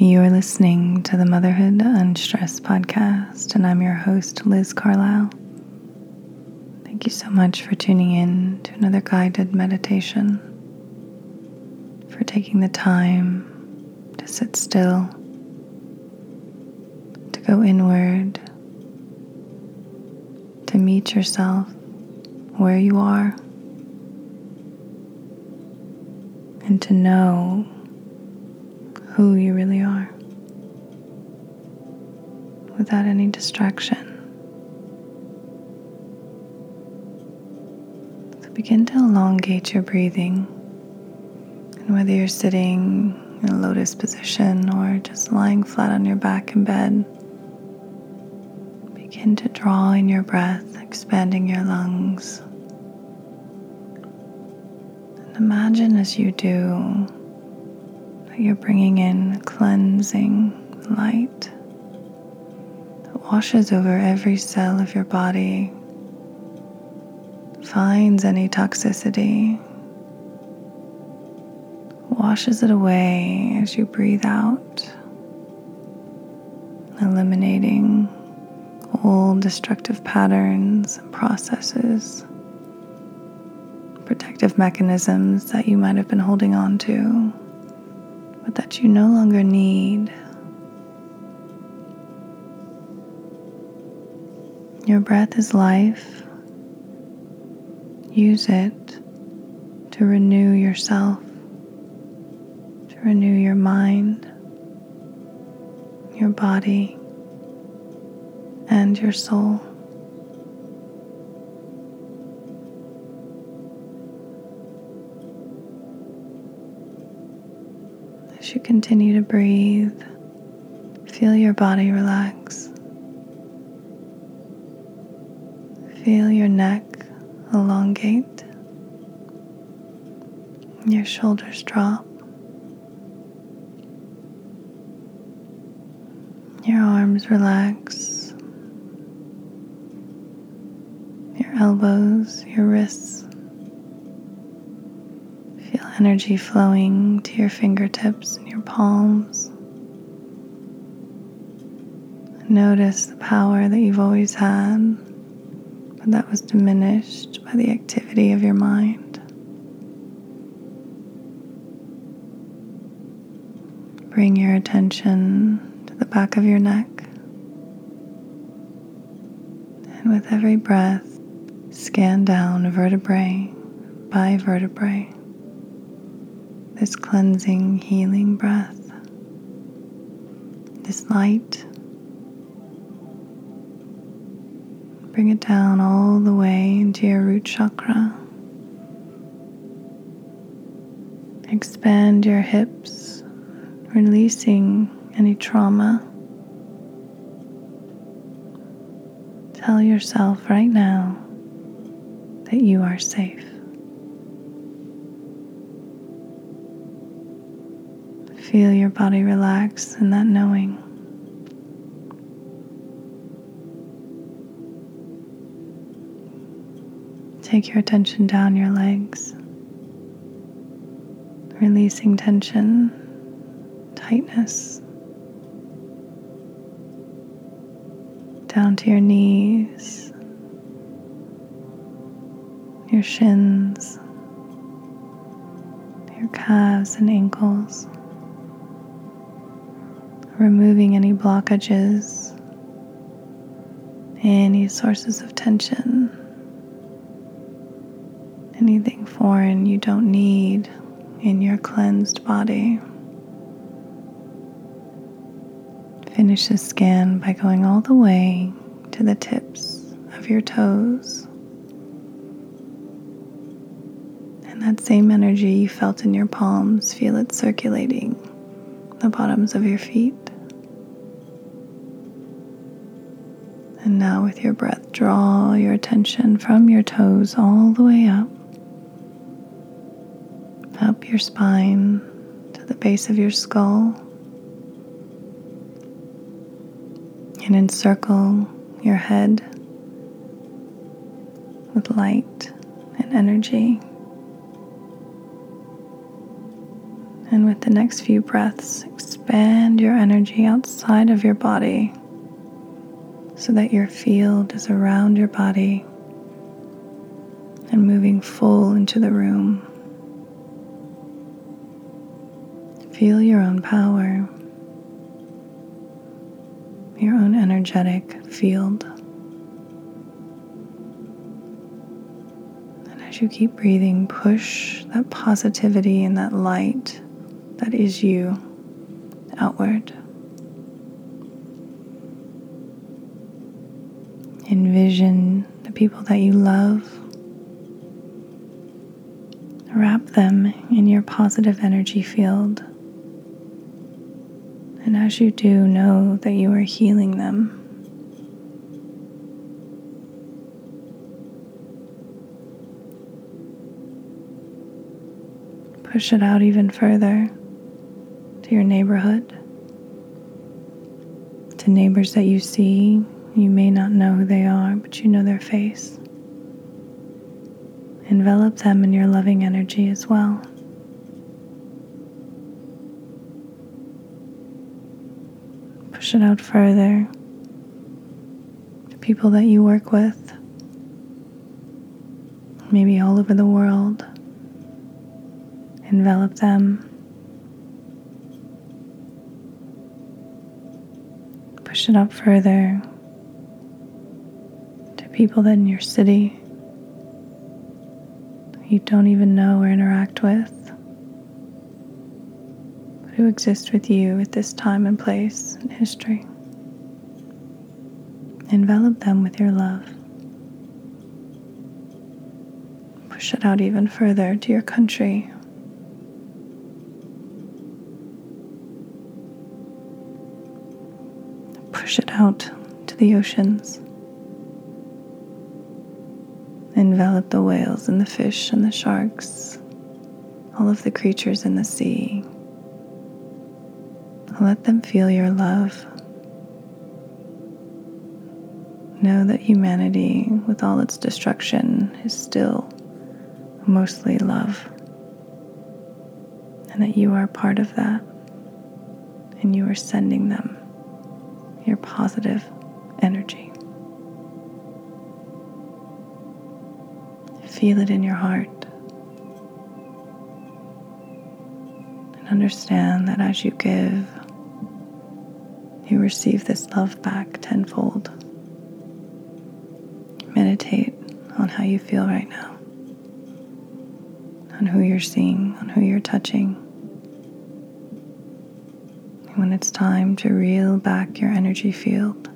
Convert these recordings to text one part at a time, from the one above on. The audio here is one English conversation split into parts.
You're listening to the Motherhood Unstressed podcast, and I'm your host, Liz Carlisle. Thank you so much for tuning in to another guided meditation, for taking the time to sit still, to go inward, to meet yourself where you are, and to know who you really are without any distraction. So begin to elongate your breathing. And whether you're sitting in a lotus position or just lying flat on your back in bed, begin to draw in your breath, expanding your lungs. And imagine as you do you're bringing in cleansing light. That washes over every cell of your body, finds any toxicity, washes it away as you breathe out, eliminating old destructive patterns and processes, protective mechanisms that you might have been holding on to but that you no longer need. Your breath is life. Use it to renew yourself, to renew your mind, your body, and your soul. Continue to breathe, feel your body relax. Feel your neck elongate, your shoulders drop, your arms relax, your elbows, your wrists energy flowing to your fingertips and your palms. Notice the power that you've always had, but that was diminished by the activity of your mind. Bring your attention to the back of your neck. And with every breath, scan down vertebrae by vertebrae this cleansing, healing breath, this light. Bring it down all the way into your root chakra. Expand your hips, releasing any trauma. Tell yourself right now that you are safe. Feel your body relax in that knowing. Take your attention down your legs, releasing tension, tightness, down to your knees, your shins, your calves and ankles removing any blockages, any sources of tension, anything foreign you don't need in your cleansed body. Finish the scan by going all the way to the tips of your toes. And that same energy you felt in your palms, feel it circulating the bottoms of your feet. Now, with your breath, draw your attention from your toes all the way up, up your spine to the base of your skull, and encircle your head with light and energy. And with the next few breaths, expand your energy outside of your body so that your field is around your body and moving full into the room. Feel your own power, your own energetic field. And as you keep breathing, push that positivity and that light that is you outward. Envision the people that you love. Wrap them in your positive energy field. And as you do, know that you are healing them. Push it out even further to your neighborhood, to neighbors that you see you may not know who they are, but you know their face. Envelop them in your loving energy as well. Push it out further to people that you work with, maybe all over the world. Envelop them push it up further people that in your city you don't even know or interact with, but who exist with you at this time and place in history. Envelop them with your love. Push it out even further to your country. Push it out to the oceans envelop the whales and the fish and the sharks, all of the creatures in the sea. Let them feel your love. Know that humanity, with all its destruction, is still mostly love, and that you are part of that, and you are sending them your positive energy. Feel it in your heart. And understand that as you give, you receive this love back tenfold. Meditate on how you feel right now, on who you're seeing, on who you're touching. When it's time to reel back your energy field,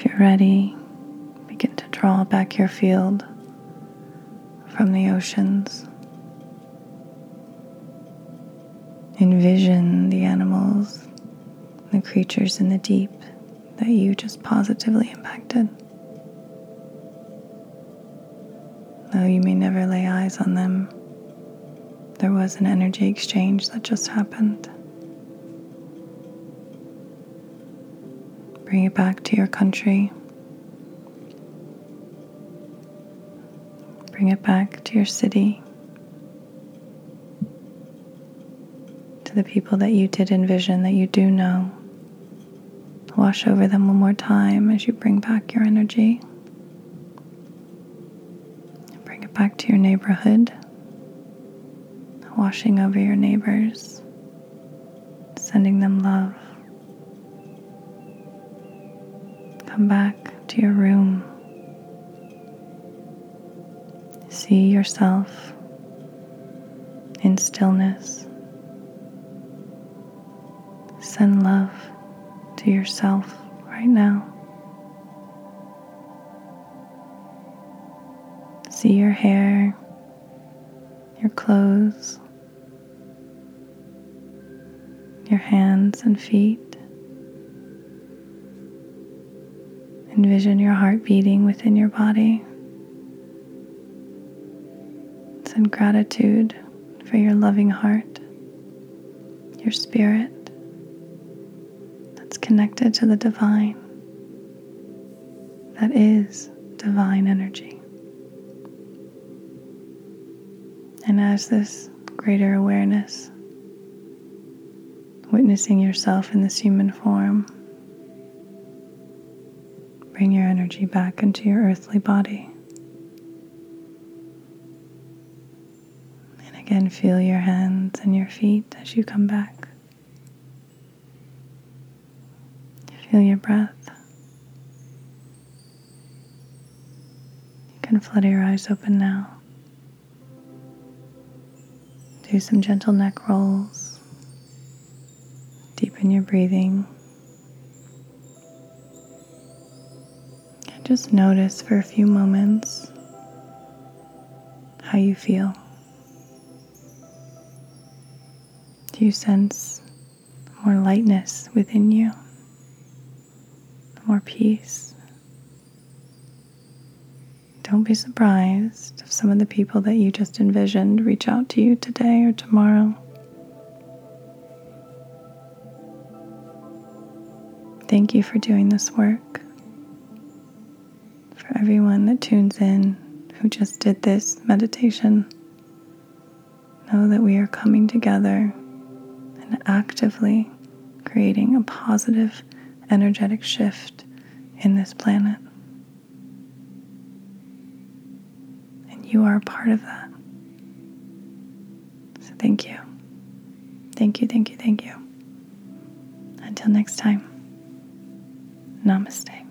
If you're ready, begin to draw back your field from the oceans. Envision the animals, the creatures in the deep that you just positively impacted. Though you may never lay eyes on them, there was an energy exchange that just happened. Bring it back to your country. Bring it back to your city. To the people that you did envision, that you do know. Wash over them one more time as you bring back your energy. Bring it back to your neighborhood. Washing over your neighbors, sending them love. Come back to your room. See yourself in stillness. Send love to yourself right now. See your hair, your clothes, your hands and feet. Envision your heart beating within your body. Send gratitude for your loving heart, your spirit that's connected to the divine, that is divine energy. And as this greater awareness, witnessing yourself in this human form, Bring your energy back into your earthly body. And again, feel your hands and your feet as you come back. Feel your breath. You can flutter your eyes open now. Do some gentle neck rolls. Deepen your breathing. Just notice for a few moments how you feel. Do you sense more lightness within you? More peace? Don't be surprised if some of the people that you just envisioned reach out to you today or tomorrow. Thank you for doing this work for everyone that tunes in who just did this meditation. Know that we are coming together and actively creating a positive energetic shift in this planet. And you are a part of that. So thank you. Thank you, thank you, thank you. Until next time, namaste.